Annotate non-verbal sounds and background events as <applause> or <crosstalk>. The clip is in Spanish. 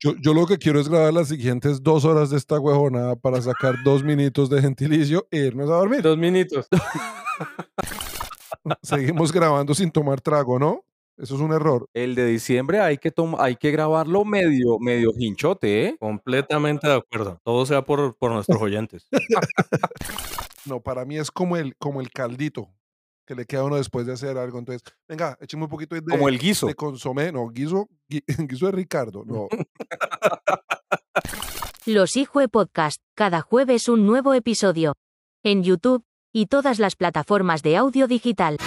Yo, yo lo que quiero es grabar las siguientes dos horas de esta huejonada para sacar dos minutos de gentilicio e irnos a dormir. Dos minutos. <laughs> Seguimos grabando sin tomar trago, ¿no? Eso es un error. El de diciembre hay que, hay que grabarlo medio, medio hinchote, ¿eh? Completamente de acuerdo. Todo sea por, por nuestros oyentes. <laughs> No, para mí es como el, como el caldito que le queda a uno después de hacer algo. Entonces, venga, écheme un poquito de, Como el guiso. de consomé. No, guiso, gui- guiso <laughs> Ricardo. No. Los Hijue Podcast, cada jueves un nuevo episodio. En YouTube y todas las plataformas de audio digital.